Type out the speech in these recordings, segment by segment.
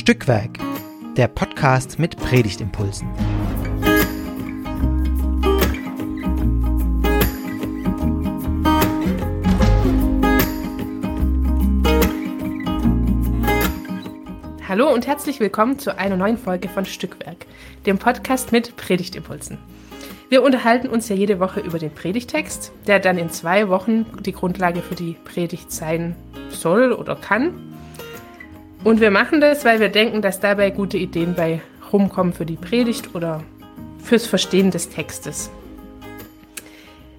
Stückwerk, der Podcast mit Predigtimpulsen. Hallo und herzlich willkommen zu einer neuen Folge von Stückwerk, dem Podcast mit Predigtimpulsen. Wir unterhalten uns ja jede Woche über den Predigtext, der dann in zwei Wochen die Grundlage für die Predigt sein soll oder kann. Und wir machen das, weil wir denken, dass dabei gute Ideen bei rumkommen für die Predigt oder fürs Verstehen des Textes.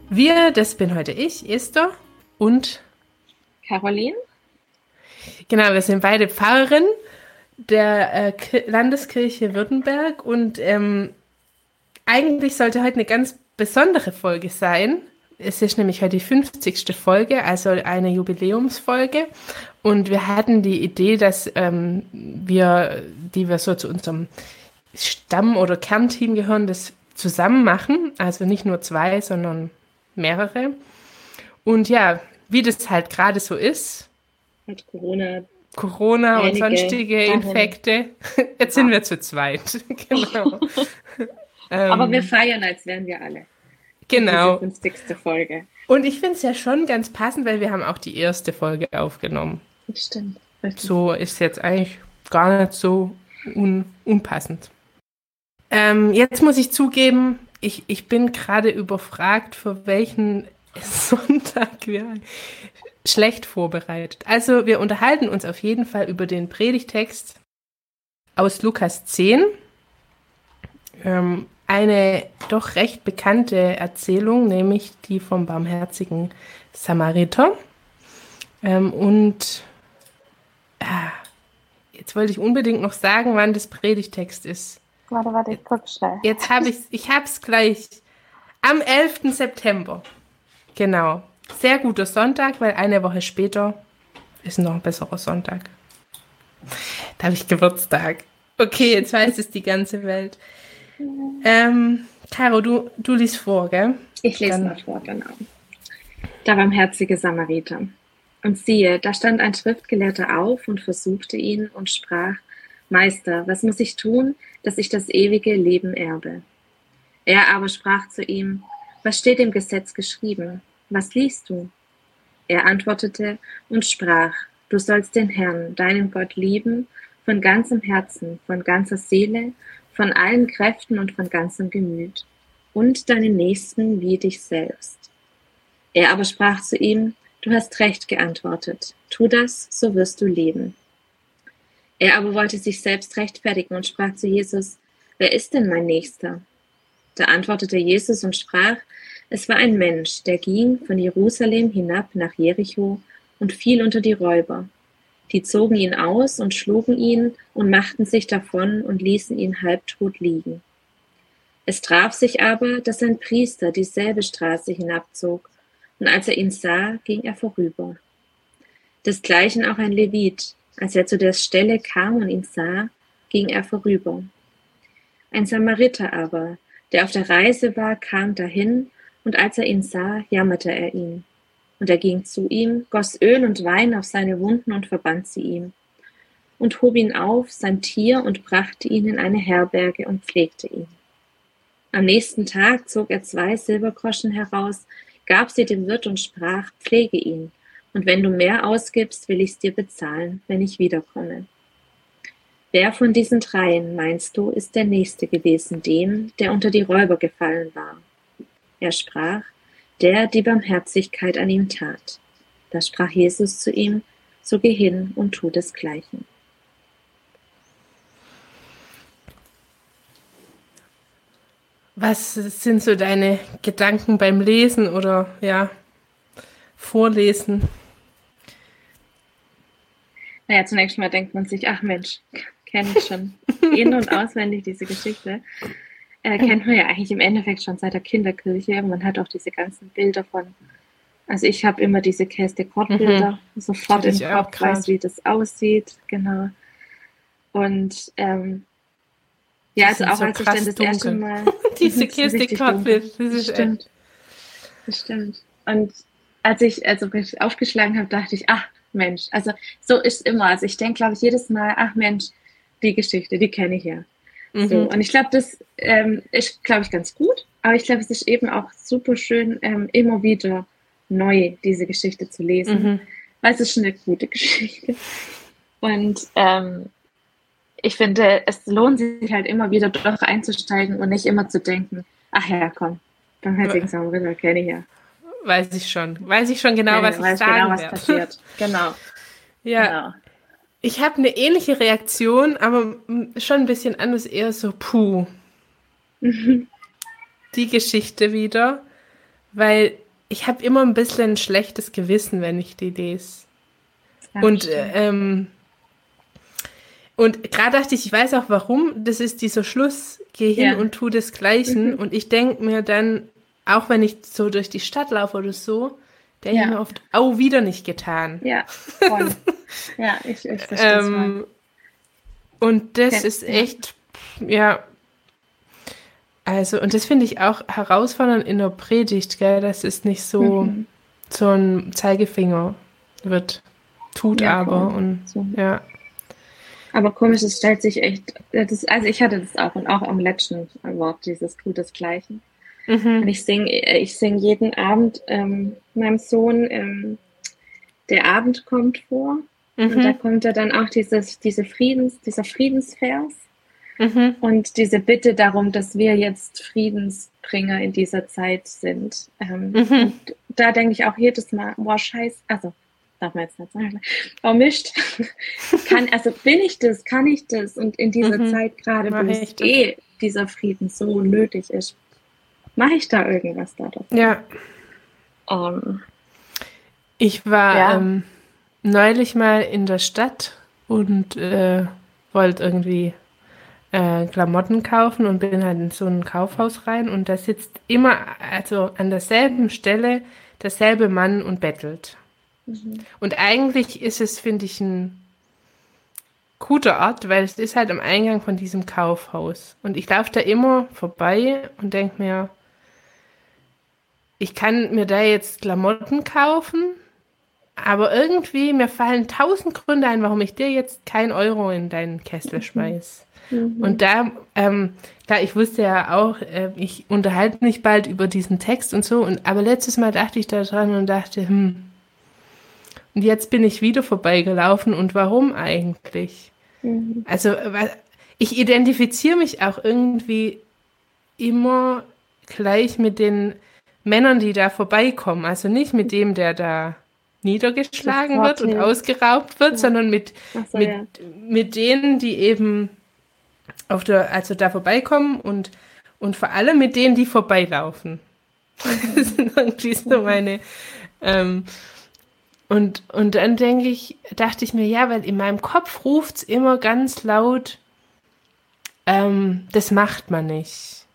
Wir, das bin heute ich, Esther und Caroline. Genau, wir sind beide Pfarrerin der äh, Landeskirche Württemberg und ähm, eigentlich sollte heute eine ganz besondere Folge sein. Es ist nämlich heute die 50. Folge, also eine Jubiläumsfolge. Und wir hatten die Idee, dass ähm, wir, die wir so zu unserem Stamm- oder Kernteam gehören, das zusammen machen. Also nicht nur zwei, sondern mehrere. Und ja, wie das halt gerade so ist. Hat Corona. Corona und sonstige Infekte. Jetzt sind wir zu zweit. genau. Aber wir feiern, als wären wir alle. Genau. Die 50. Folge. Und ich finde es ja schon ganz passend, weil wir haben auch die erste Folge aufgenommen. Das stimmt. So ist jetzt eigentlich gar nicht so un unpassend. Ähm, jetzt muss ich zugeben, ich, ich bin gerade überfragt, für welchen Sonntag wir schlecht vorbereitet. Also wir unterhalten uns auf jeden Fall über den Predigtext aus Lukas 10. Ähm, eine doch recht bekannte Erzählung, nämlich die vom barmherzigen Samariter. Ähm, und ah, jetzt wollte ich unbedingt noch sagen, wann das Predigtext ist. Warte, warte, ich guck schnell. Jetzt habe ich ich habe es gleich. Am 11. September. Genau. Sehr guter Sonntag, weil eine Woche später ist noch ein besserer Sonntag. Da habe ich Geburtstag. Okay, jetzt weiß es die ganze Welt. Ähm, Caro, du, du liest vor, gell? Ich lese Dann. mal vor, genau. Der barmherzige Samariter. Und siehe, da stand ein Schriftgelehrter auf und versuchte ihn und sprach, Meister, was muss ich tun, dass ich das ewige Leben erbe? Er aber sprach zu ihm, was steht im Gesetz geschrieben? Was liest du? Er antwortete und sprach, du sollst den Herrn, deinen Gott lieben, von ganzem Herzen, von ganzer Seele von allen Kräften und von ganzem Gemüt, und deinen Nächsten wie dich selbst. Er aber sprach zu ihm, Du hast recht geantwortet, tu das, so wirst du leben. Er aber wollte sich selbst rechtfertigen und sprach zu Jesus, Wer ist denn mein Nächster? Da antwortete Jesus und sprach, es war ein Mensch, der ging von Jerusalem hinab nach Jericho und fiel unter die Räuber, die zogen ihn aus und schlugen ihn und machten sich davon und ließen ihn halbtot liegen. Es traf sich aber, dass ein Priester dieselbe Straße hinabzog, und als er ihn sah, ging er vorüber. Desgleichen auch ein Levit, als er zu der Stelle kam und ihn sah, ging er vorüber. Ein Samariter aber, der auf der Reise war, kam dahin, und als er ihn sah, jammerte er ihn. Und er ging zu ihm, goss Öl und Wein auf seine Wunden und verband sie ihm. Und hob ihn auf, sein Tier, und brachte ihn in eine Herberge und pflegte ihn. Am nächsten Tag zog er zwei Silbergroschen heraus, gab sie dem Wirt und sprach, pflege ihn, und wenn du mehr ausgibst, will ich's dir bezahlen, wenn ich wiederkomme. Wer von diesen dreien, meinst du, ist der Nächste gewesen, dem, der unter die Räuber gefallen war? Er sprach, der die Barmherzigkeit an ihm tat. Da sprach Jesus zu ihm, so geh hin und tu desgleichen. Was sind so deine Gedanken beim Lesen oder ja, Vorlesen? Naja, zunächst mal denkt man sich, ach Mensch, kenne ich schon in- und auswendig diese Geschichte äh, kennt man ja eigentlich im Endeffekt schon seit der Kinderkirche. Man hat auch diese ganzen Bilder von, also ich habe immer diese Käste Bilder mhm. sofort im Kopf, weiß, wie das aussieht, genau. Und ähm, ja, also auch so als ich dann das dunkel. erste Mal diese Käste Bilder, das ist stimmt. Das stimmt. Und als ich also aufgeschlagen habe, dachte ich, ach Mensch, also so ist immer. Also ich denke, glaube ich, jedes Mal, ach Mensch, die Geschichte, die kenne ich ja. Mhm. So, und ich glaube, das ähm, ist, glaube ich, ganz gut, aber ich glaube, es ist eben auch super schön, ähm, immer wieder neu diese Geschichte zu lesen, mhm. weil es ist schon eine gute Geschichte. Und ähm, ich finde, es lohnt sich halt immer wieder doch einzusteigen und nicht immer zu denken, ach ja, komm, beim Heiligen Samuel kenne ich ja. Weiß ich schon. Weiß ich schon genau, ja, was ich weiß sagen genau, was passiert. Genau. Ja. Genau. Ich habe eine ähnliche Reaktion, aber schon ein bisschen anders, eher so, puh. Die Geschichte wieder, weil ich habe immer ein bisschen ein schlechtes Gewissen, wenn ich die lese. Ja, und ähm, und gerade dachte ich, ich weiß auch warum, das ist dieser Schluss, geh hin ja. und tu desgleichen. Mhm. Und ich denke mir dann, auch wenn ich so durch die Stadt laufe oder so, denke ja. ich mir oft, au, wieder nicht getan. Ja, voll. Ja, ich, ich verstehe ähm, Und das ja, ist echt, ja, also, und das finde ich auch herausfordernd in der Predigt, gell, dass es nicht so, mhm. so ein Zeigefinger wird, tut ja, aber cool. und so. ja. Aber komisch, es stellt sich echt, das, also ich hatte das auch und auch am letzten Wort, dieses tut desgleichen. Mhm. Und ich singe ich sing jeden Abend ähm, meinem Sohn, ähm, der Abend kommt vor. Mhm. Und da kommt ja dann auch dieses, diese Friedens, dieser Friedensvers. Mhm. Und diese Bitte darum, dass wir jetzt Friedensbringer in dieser Zeit sind. Ähm, mhm. Und da denke ich auch jedes Mal, boah, scheiß, also darf man jetzt nicht sagen, vermischt. kann, also bin ich das, kann ich das? Und in dieser mhm. Zeit gerade, wo es eh dieser Frieden so nötig ist, mache ich da irgendwas dadurch? Ja. Um, ähm, ich war ja. ähm, neulich mal in der Stadt und äh, wollte irgendwie äh, Klamotten kaufen und bin halt in so ein Kaufhaus rein und da sitzt immer, also an derselben Stelle, derselbe Mann und bettelt. Mhm. Und eigentlich ist es, finde ich, ein guter Ort, weil es ist halt am Eingang von diesem Kaufhaus. Und ich laufe da immer vorbei und denke mir, ich kann mir da jetzt Klamotten kaufen, aber irgendwie mir fallen tausend Gründe ein, warum ich dir jetzt kein Euro in deinen Kessel mhm. schmeiß. Mhm. Und da, ähm, klar, ich wusste ja auch, äh, ich unterhalte mich bald über diesen Text und so, und aber letztes Mal dachte ich da dran und dachte, hm, und jetzt bin ich wieder vorbeigelaufen und warum eigentlich? Mhm. Also, ich identifiziere mich auch irgendwie immer gleich mit den Männern, die da vorbeikommen. Also nicht mit dem, der da niedergeschlagen wird und ausgeraubt wird, ja. sondern mit, so, mit, ja. mit denen, die eben auf der, also da vorbeikommen und, und vor allem mit denen, die vorbeilaufen. das sind irgendwie so meine. Ähm, und, und dann denke ich, dachte ich mir, ja, weil in meinem Kopf ruft es immer ganz laut, ähm, das macht man nicht.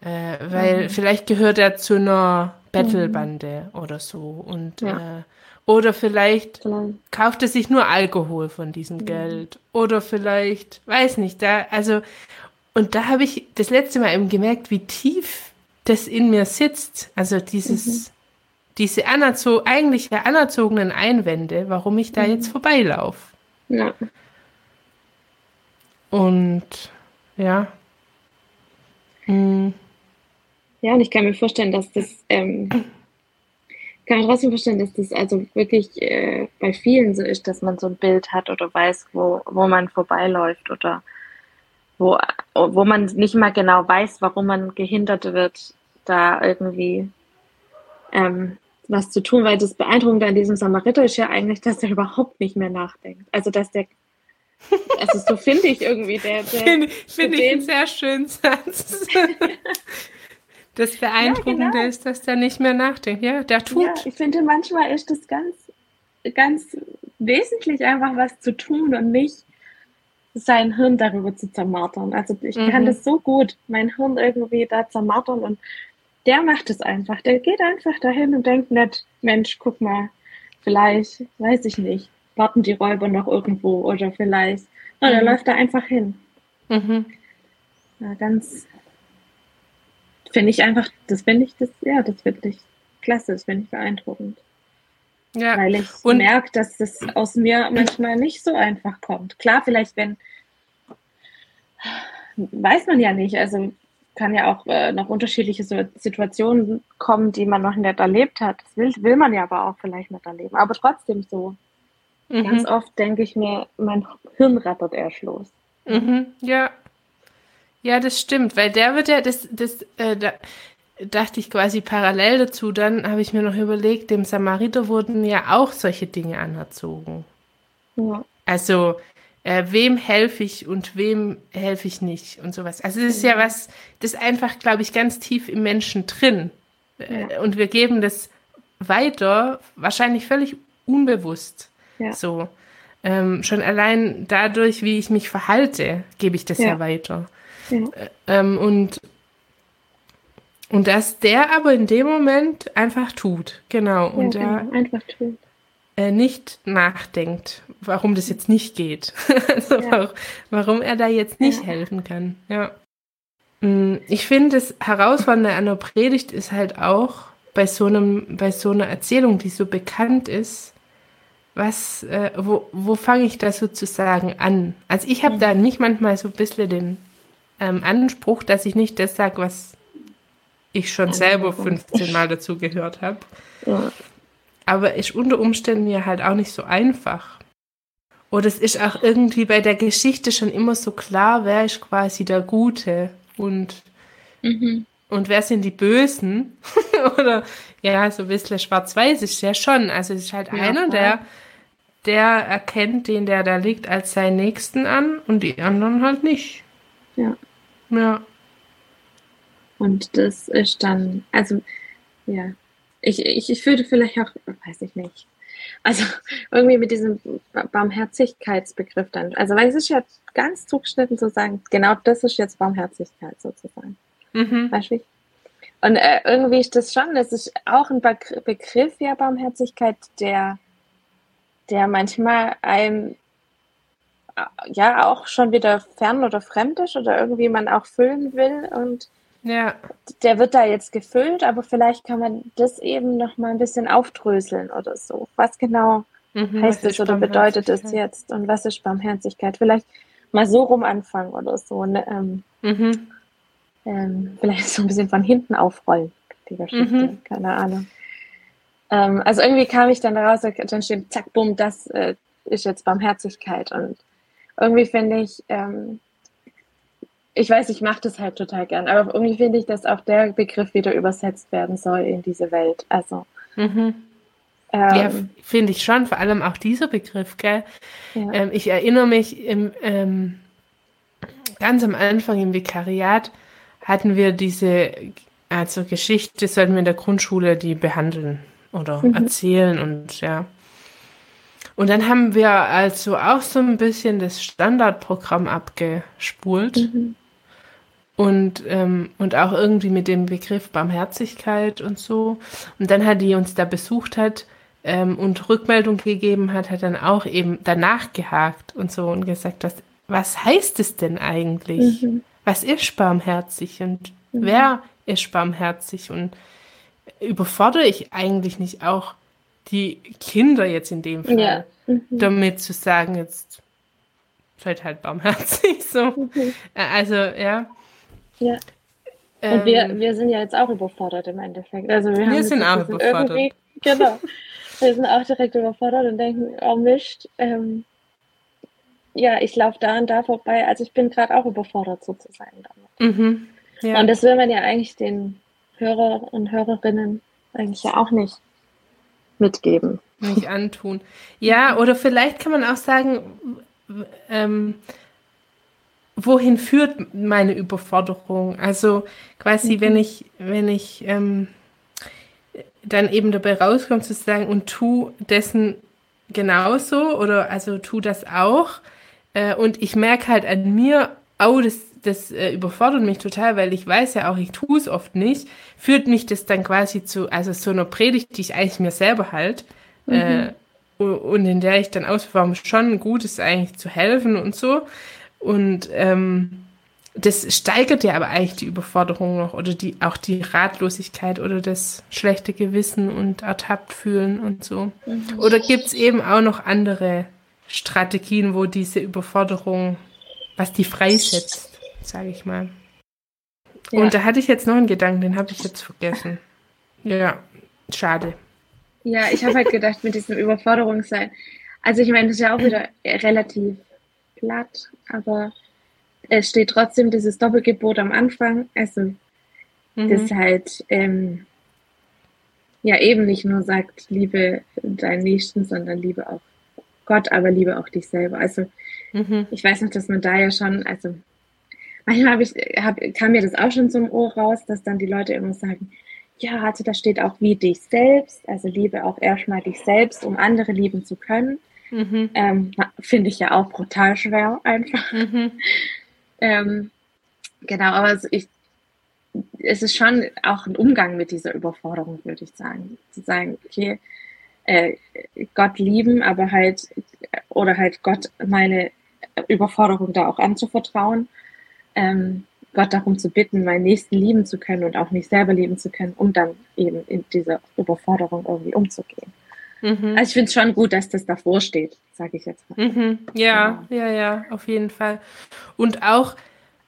Äh, weil mhm. vielleicht gehört er zu einer Battlebande mhm. oder so. Und ja. äh, oder vielleicht, vielleicht kauft er sich nur Alkohol von diesem mhm. Geld. Oder vielleicht, weiß nicht, da, also, und da habe ich das letzte Mal eben gemerkt, wie tief das in mir sitzt. Also dieses, mhm. diese anerzo eigentlich anerzogenen Einwände, warum ich da mhm. jetzt vorbeilaufe. Ja. Und ja. Mhm. Ja, und ich kann mir vorstellen, dass das, ähm, kann mir trotzdem vorstellen, dass das also wirklich äh, bei vielen so ist, dass man so ein Bild hat oder weiß, wo, wo man vorbeiläuft oder wo, wo man nicht mal genau weiß, warum man gehindert wird, da irgendwie ähm, was zu tun, weil das Beeindruckende an diesem Samariter ist ja eigentlich, dass er überhaupt nicht mehr nachdenkt. Also, dass der also so finde ich irgendwie der. der finde find ich einen sehr schönen Satz. Das Beeindruckende ja, genau. ist, dass der nicht mehr nachdenkt. Ja, der tut. Ja, ich finde, manchmal ist das ganz, ganz wesentlich, einfach was zu tun und nicht sein Hirn darüber zu zermartern. Also ich mhm. kann das so gut, mein Hirn irgendwie da zermartern und der macht es einfach. Der geht einfach dahin und denkt nicht, Mensch, guck mal, vielleicht, weiß ich nicht, warten die Räuber noch irgendwo oder vielleicht. Der mhm. läuft da einfach hin. Mhm. Ja, ganz, finde ich einfach, das finde ich, das, ja, das finde ich klasse, das finde ich beeindruckend. Ja. Weil ich merke, dass das aus mir manchmal nicht so einfach kommt. Klar, vielleicht wenn, weiß man ja nicht. Also kann ja auch äh, noch unterschiedliche Situationen kommen, die man noch nicht erlebt hat. Das will, will man ja aber auch vielleicht nicht erleben. Aber trotzdem so. Mhm. Ganz oft denke ich mir, mein Hirn rattert erst los. Mhm. Ja. Ja, das stimmt, weil der wird ja, das, das, äh, da dachte ich quasi parallel dazu, dann habe ich mir noch überlegt, dem Samariter wurden ja auch solche Dinge anerzogen. Ja. Also, äh, wem helfe ich und wem helfe ich nicht und sowas. Also, das ist ja was, das ist einfach, glaube ich, ganz tief im Menschen drin. Äh, ja. Und wir geben das weiter, wahrscheinlich völlig unbewusst. Ja. So. Ähm, schon allein dadurch, wie ich mich verhalte, gebe ich das ja, ja weiter. Ja. Äh, ähm, und, und dass der aber in dem Moment einfach tut. Genau. und ja, genau. einfach tut. Äh, nicht nachdenkt, warum das jetzt nicht geht. also ja. warum er da jetzt nicht helfen kann. Ja. Mm, ich finde, das Herausfordernde an der Predigt ist halt auch bei so einem, bei so einer Erzählung, die so bekannt ist, was, äh, wo, wo fange ich da sozusagen an? Also ich habe da nicht manchmal so ein bisschen den ähm, Anspruch, dass ich nicht das sage, was ich schon selber 15 Mal dazu gehört habe. Ja. Aber ist unter Umständen ja halt auch nicht so einfach. Oder es ist auch irgendwie bei der Geschichte schon immer so klar, wer ist quasi der Gute und, mhm. und wer sind die Bösen. Oder ja, so ein bisschen schwarz-weiß ist ja schon. Also es ist halt ja, einer, der der erkennt den, der da liegt, als seinen Nächsten an und die anderen halt nicht. Ja. Ja. Und das ist dann, also, ja, ich, ich, ich würde vielleicht auch, weiß ich nicht, also irgendwie mit diesem Barmherzigkeitsbegriff dann, also weil es ist ja ganz zugeschnitten zu sagen, genau das ist jetzt Barmherzigkeit sozusagen. Mhm. Weißt du? Und äh, irgendwie ist das schon, das ist auch ein Begriff, ja, Barmherzigkeit, der der manchmal einem ja auch schon wieder fern oder fremd ist oder irgendwie man auch füllen will und ja. der wird da jetzt gefüllt, aber vielleicht kann man das eben noch mal ein bisschen aufdröseln oder so. Was genau mhm, heißt es oder bedeutet es jetzt und was ist Barmherzigkeit? Vielleicht mal so rum anfangen oder so. Ne? Ähm, mhm. ähm, vielleicht so ein bisschen von hinten aufrollen, die Geschichte, mhm. keine Ahnung. Ähm, also irgendwie kam ich dann raus, dann steht, zack, bumm, das äh, ist jetzt Barmherzigkeit. Und irgendwie finde ich, ähm, ich weiß, ich mache das halt total gern, aber irgendwie finde ich, dass auch der Begriff wieder übersetzt werden soll in diese Welt. Also. Mhm. Ähm, ja, finde ich schon, vor allem auch dieser Begriff, gell? Ja. Ähm, ich erinnere mich im, ähm, ganz am Anfang im Vikariat hatten wir diese, also Geschichte sollten wir in der Grundschule die behandeln oder mhm. erzählen und ja. Und dann haben wir also auch so ein bisschen das Standardprogramm abgespult mhm. und, ähm, und auch irgendwie mit dem Begriff Barmherzigkeit und so. Und dann hat die uns da besucht hat ähm, und Rückmeldung gegeben hat, hat dann auch eben danach gehakt und so und gesagt, was, was heißt es denn eigentlich? Mhm. Was ist barmherzig und mhm. wer ist barmherzig und überfordere ich eigentlich nicht auch die Kinder jetzt in dem Fall ja. mhm. damit zu sagen, jetzt seid halt barmherzig so. Mhm. Also, ja. Ja. Und ähm, wir, wir sind ja jetzt auch überfordert im Endeffekt. Also wir, wir sind auch überfordert. Genau. wir sind auch direkt überfordert und denken, oh Mist, ähm, ja, ich laufe da und da vorbei. Also ich bin gerade auch überfordert sozusagen damit. Mhm. Ja. Und das will man ja eigentlich den Hörer und Hörerinnen eigentlich ja auch nicht mitgeben. Nicht antun. Ja, oder vielleicht kann man auch sagen, ähm, wohin führt meine Überforderung? Also quasi, mhm. wenn ich, wenn ich ähm, dann eben dabei rauskomme zu sagen und tu dessen genauso oder also tu das auch äh, und ich merke halt an mir, oh, das das äh, überfordert mich total, weil ich weiß ja auch, ich tue es oft nicht, führt mich das dann quasi zu, also so einer Predigt, die ich eigentlich mir selber halt, mhm. äh, und in der ich dann auswarum schon gut ist, eigentlich zu helfen und so. Und ähm, das steigert ja aber eigentlich die Überforderung noch oder die auch die Ratlosigkeit oder das schlechte Gewissen und ertappt fühlen und so. Mhm. Oder gibt es eben auch noch andere Strategien, wo diese Überforderung, was die freisetzt? Sage ich mal. Ja. Und da hatte ich jetzt noch einen Gedanken, den habe ich jetzt vergessen. Ja, schade. Ja, ich habe halt gedacht, mit diesem Überforderungssein. Also ich meine, das ist ja auch wieder relativ platt, aber es steht trotzdem dieses Doppelgebot am Anfang. Also mhm. das halt ähm, ja eben nicht nur sagt, liebe deinen Nächsten, sondern liebe auch Gott, aber liebe auch dich selber. Also mhm. ich weiß noch, dass man da ja schon, also manchmal hab ich, hab, kam mir das auch schon zum Ohr raus, dass dann die Leute immer sagen, ja, also da steht auch wie dich selbst, also liebe auch erstmal dich selbst, um andere lieben zu können. Mhm. Ähm, Finde ich ja auch brutal schwer einfach. Mhm. ähm, genau, aber ich, es ist schon auch ein Umgang mit dieser Überforderung, würde ich sagen. Zu sagen, okay, äh, Gott lieben, aber halt, oder halt Gott meine Überforderung da auch anzuvertrauen. Ähm, Gott darum zu bitten, meinen Nächsten lieben zu können und auch mich selber lieben zu können, um dann eben in dieser Überforderung irgendwie umzugehen. Mhm. Also ich finde es schon gut, dass das davor steht, sage ich jetzt mal. Mhm. Ja, genau. ja, ja, auf jeden Fall. Und auch,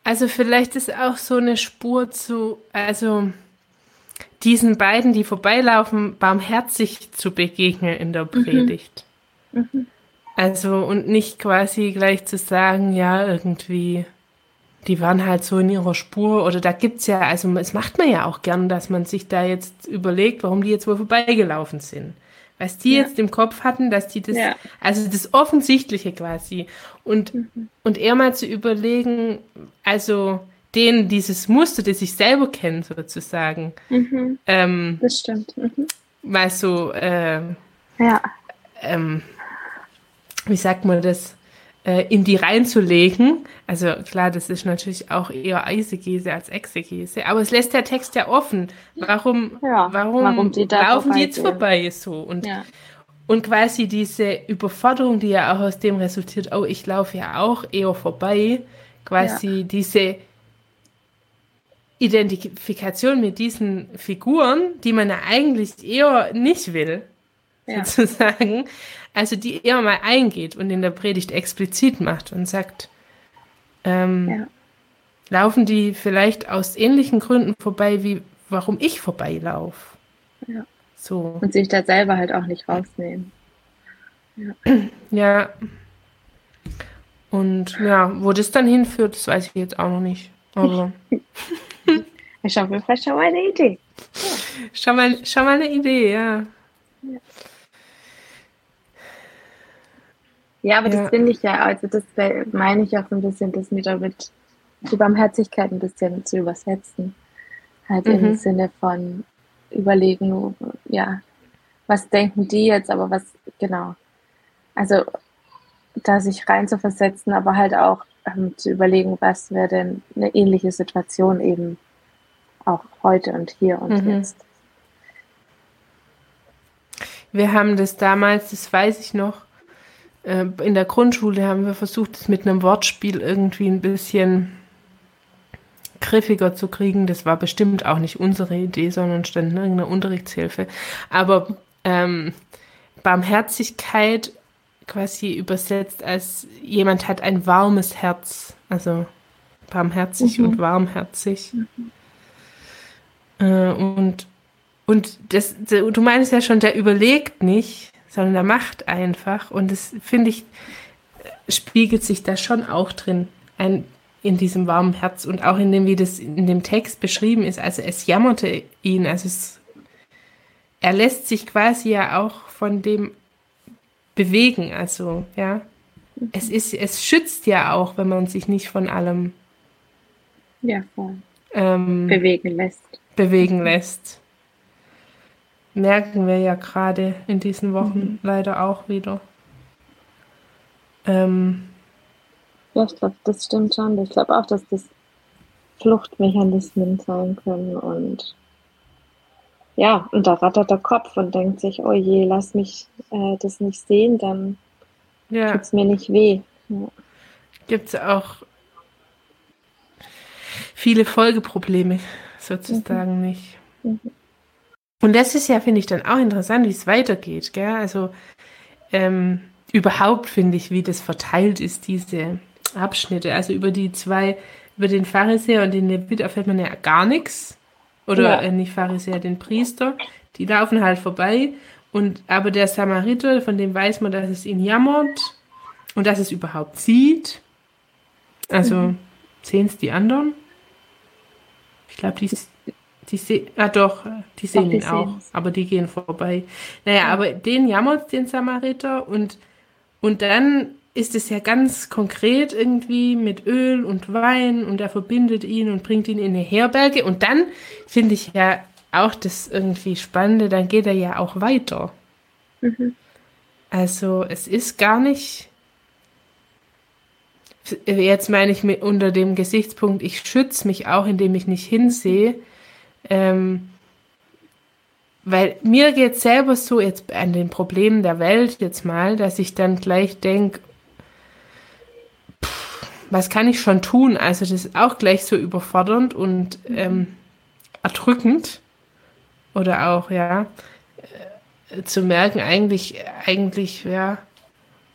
also vielleicht ist auch so eine Spur zu, also diesen beiden, die vorbeilaufen, barmherzig zu begegnen in der mhm. Predigt. Mhm. Also und nicht quasi gleich zu sagen, ja, irgendwie, die waren halt so in ihrer Spur oder da gibt es ja, also es macht man ja auch gern, dass man sich da jetzt überlegt, warum die jetzt wohl vorbeigelaufen sind was die ja. jetzt im Kopf hatten, dass die das, ja. also das Offensichtliche quasi. Und, mhm. und eher mal zu überlegen, also denen dieses Muster, das ich selber kenne, sozusagen. Mhm. Ähm, das stimmt. Mhm. Mal so, äh, ja. Ähm, wie sagt man das? Äh, in die reinzulegen. Also klar, das ist natürlich auch eher Eisegese als Exegese, aber es lässt der Text ja offen. Warum, ja, warum, warum die laufen die jetzt vorbei so? Und, ja. und quasi diese Überforderung, die ja auch aus dem resultiert, oh, ich laufe ja auch eher vorbei, quasi ja. diese Identifikation mit diesen Figuren, die man ja eigentlich eher nicht will, sozusagen, also die eher mal eingeht und in der Predigt explizit macht und sagt, ähm, ja. laufen die vielleicht aus ähnlichen Gründen vorbei, wie warum ich vorbeilaufe. Ja. So. Und sich da selber halt auch nicht rausnehmen. Ja. ja. Und ja, wo das dann hinführt, das weiß ich jetzt auch noch nicht. Aber. ich habe vielleicht schon mal eine Idee. Ja. Schon, mal, schon mal eine Idee, ja. ja. Ja, aber ja. das finde ich ja, also das meine ich auch so ein bisschen, das mir damit die Barmherzigkeit ein bisschen zu übersetzen. Halt mhm. im Sinne von überlegen, ja, was denken die jetzt, aber was, genau. Also da sich rein zu versetzen, aber halt auch ähm, zu überlegen, was wäre denn eine ähnliche Situation eben auch heute und hier und mhm. jetzt. Wir haben das damals, das weiß ich noch, äh, in der Grundschule haben wir versucht, es mit einem Wortspiel irgendwie ein bisschen griffiger zu kriegen. Das war bestimmt auch nicht unsere Idee, sondern stand in irgendeiner Unterrichtshilfe. Aber ähm, Barmherzigkeit quasi übersetzt als jemand hat ein warmes Herz. Also barmherzig mhm. und warmherzig. Mhm. Äh, und und das, du meinst ja schon, der überlegt nicht, sondern er macht einfach. Und das finde ich, spiegelt sich da schon auch drin, ein, in diesem warmen Herz und auch in dem, wie das in dem Text beschrieben ist. Also es jammerte ihn, also es, er lässt sich quasi ja auch von dem bewegen, also ja. Es ist, es schützt ja auch, wenn man sich nicht von allem ja, ähm, bewegen lässt. Bewegen lässt merken wir ja gerade in diesen Wochen mhm. leider auch wieder. Ähm, ja, ich glaube, das stimmt schon. Ich glaube auch, dass das Fluchtmechanismen sein können und ja, und da rattert der Kopf und denkt sich, oh je, lass mich äh, das nicht sehen, dann ja. tut es mir nicht weh. Ja. Gibt es auch viele Folgeprobleme sozusagen mhm. nicht. Mhm. Und das ist ja, finde ich, dann auch interessant, wie es weitergeht. Gell? Also ähm, überhaupt finde ich, wie das verteilt ist, diese Abschnitte. Also über die zwei über den Pharisäer und den Levit erfährt man ja gar nichts. Oder Ja. äh, nicht Pharisäer, den Priester. Die laufen halt vorbei. Und aber der Samariter, von dem weiß man, dass es ihn jammert und dass es überhaupt sieht. Also sehen es die anderen? Ich glaube, die, die sehen, ah doch, die sehen die ihn auch, sehen's. aber die gehen vorbei. Naja, aber den jammert den Samariter und, und dann ist es ja ganz konkret irgendwie mit Öl und Wein und er verbindet ihn und bringt ihn in eine Herberge und dann finde ich ja auch das irgendwie Spannende, dann geht er ja auch weiter. Mhm. Also es ist gar nicht, jetzt meine ich mit unter dem Gesichtspunkt, ich schütze mich auch, indem ich nicht hinsehe, ähm, weil mir geht selber so jetzt an den Problemen der Welt jetzt mal, dass ich dann gleich denke, was kann ich schon tun? Also das ist auch gleich so überfordernd und ähm, erdrückend oder auch, ja, äh, zu merken, eigentlich, eigentlich, ja,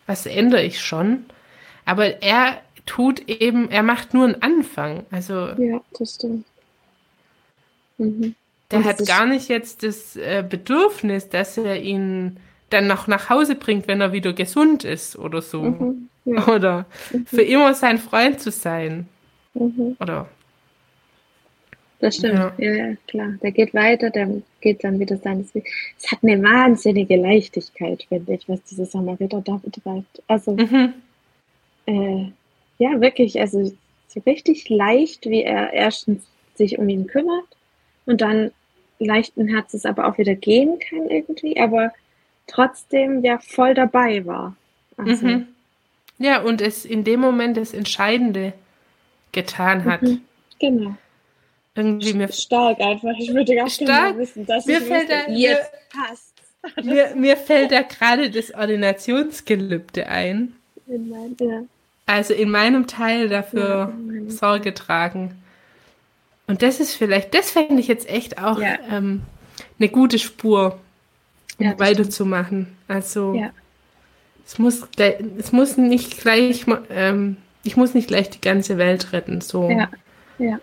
was ändere ich schon? Aber er tut eben, er macht nur einen Anfang. Also Ja, das stimmt. Mhm. der hat gar nicht jetzt das äh, Bedürfnis, dass er ihn dann noch nach Hause bringt, wenn er wieder gesund ist oder so. Mhm. Ja. Oder für immer sein Freund zu sein. Mhm. Oder Das stimmt. Ja. Ja. ja, klar. Der geht weiter, der geht dann wieder seines Weges. Es hat eine wahnsinnige Leichtigkeit, finde ich, was dieser Samariter da betreibt. Also, mhm. äh, ja, wirklich, also so richtig leicht, wie er erstens sich um ihn kümmert und dann leichten Herzens aber auch wieder gehen kann irgendwie, aber trotzdem ja voll dabei war. Also, Mhm. ja, und es in dem Moment das Entscheidende getan hat. Mhm. Genau. Irgendwie mir, Stark einfach. Ich würde gar Stark. genau wissen, dass Mir ich fällt wüsste, da- jetzt passt. mir, mir fällt da gerade das Ordinationsgelübde ein. In mein, ja. Also in meinem Teil dafür Ja, in meinem Sorge tragen. Und das ist vielleicht, das fände ich jetzt echt auch Ja. ähm, eine gute Spur, um Ja, weiterzumachen. Also Ja. es muss es muss nicht gleich, ähm, ich muss nicht gleich die ganze Welt retten. So Ja, ja.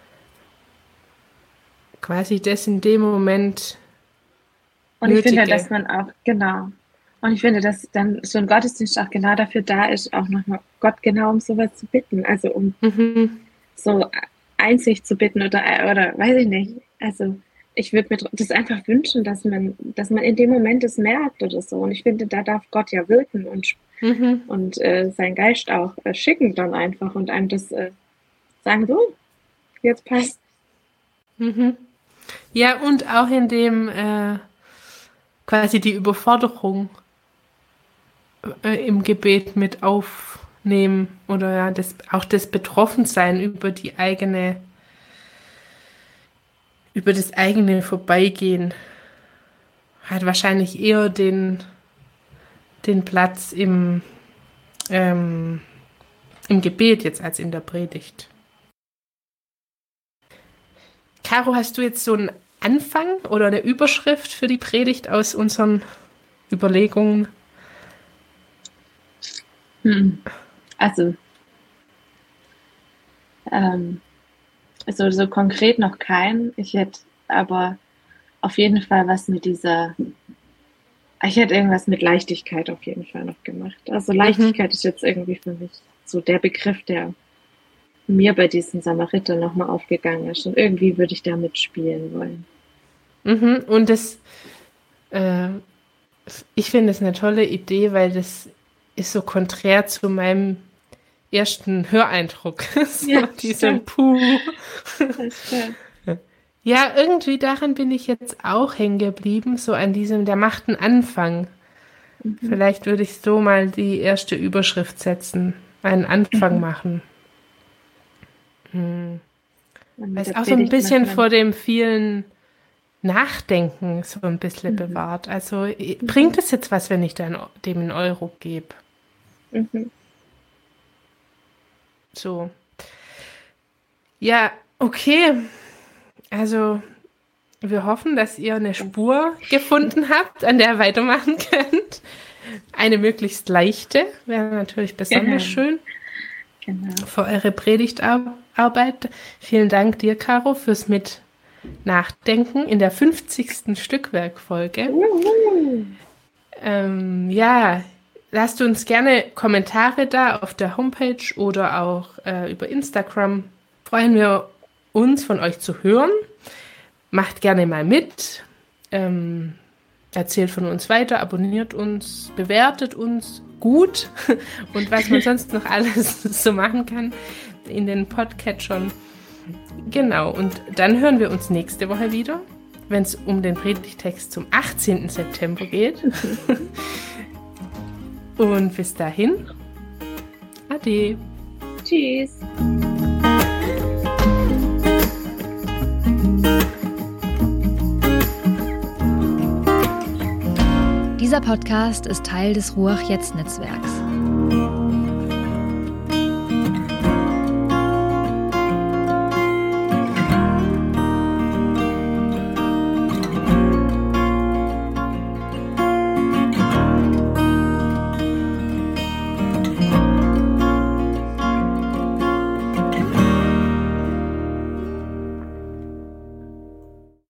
quasi das in dem Moment. Und ich finde, Nötige. dass man auch, genau. Und ich finde, dass dann so ein Gottesdienst auch genau dafür da ist, auch nochmal Gott genau um sowas zu bitten. Also um Mhm. so Einsicht zu bitten oder, oder weiß ich nicht. Also ich würde mir das einfach wünschen, dass man, dass man in dem Moment es merkt oder so. Und ich finde, da darf Gott ja wirken und, Mhm. und äh, sein Geist auch äh, schicken dann einfach und einem das äh, sagen, so, jetzt passt. Mhm. Ja, und auch in dem äh, quasi die Überforderung äh, im Gebet mit aufnehmen oder ja, das, auch das Betroffensein über die eigene, über das eigene Vorbeigehen hat wahrscheinlich eher den, den Platz im, ähm, im Gebet jetzt als in der Predigt. Caro, hast du jetzt so einen Anfang oder eine Überschrift für die Predigt aus unseren Überlegungen? Hm. Also, ähm, so, so konkret noch kein. Ich hätte aber auf jeden Fall was mit dieser, ich hätte irgendwas mit Leichtigkeit auf jeden Fall noch gemacht. Also Leichtigkeit ist jetzt irgendwie für mich so der Begriff, der mir bei diesem Samariter nochmal aufgegangen ist. Und irgendwie würde ich da mitspielen wollen. Mhm. Und das, äh, ich finde es eine tolle Idee, weil das ist so konträr zu meinem ersten Höreindruck. so Ja, stimmt. Puh. Ist. Ja, irgendwie daran bin ich jetzt auch hängen geblieben, so an diesem, der macht einen Anfang. Mhm. Vielleicht würde ich so mal die erste Überschrift setzen, einen Anfang Mhm. machen. Hm. Weil es auch so ein bisschen vor dem vielen Nachdenken so ein bisschen Mhm. bewahrt. Also i- bringt es jetzt was, wenn ich dann dem einen Euro gebe? Mhm. So. Ja, okay. Also wir hoffen, dass ihr eine Spur gefunden habt, an der ihr weitermachen könnt. Eine möglichst leichte wäre natürlich besonders Ja. schön. genau. für eure Predigtarbeit. Vielen Dank dir, Caro, fürs Mit Nachdenken in der 50. Stückwerkfolge. Ähm, ja, lasst uns gerne Kommentare da auf der Homepage oder auch äh, über Instagram. Freuen wir uns, von euch zu hören. Macht gerne mal mit. Ähm, erzählt von uns weiter, abonniert uns, bewertet uns gut und was man sonst noch alles so machen kann in den Podcatchern. Genau, und dann hören wir uns nächste Woche wieder, wenn es um den Predigtext zum 18. September geht. und bis dahin, ade. Tschüss. Dieser Podcast ist Teil des Ruach Jetzt Netzwerks.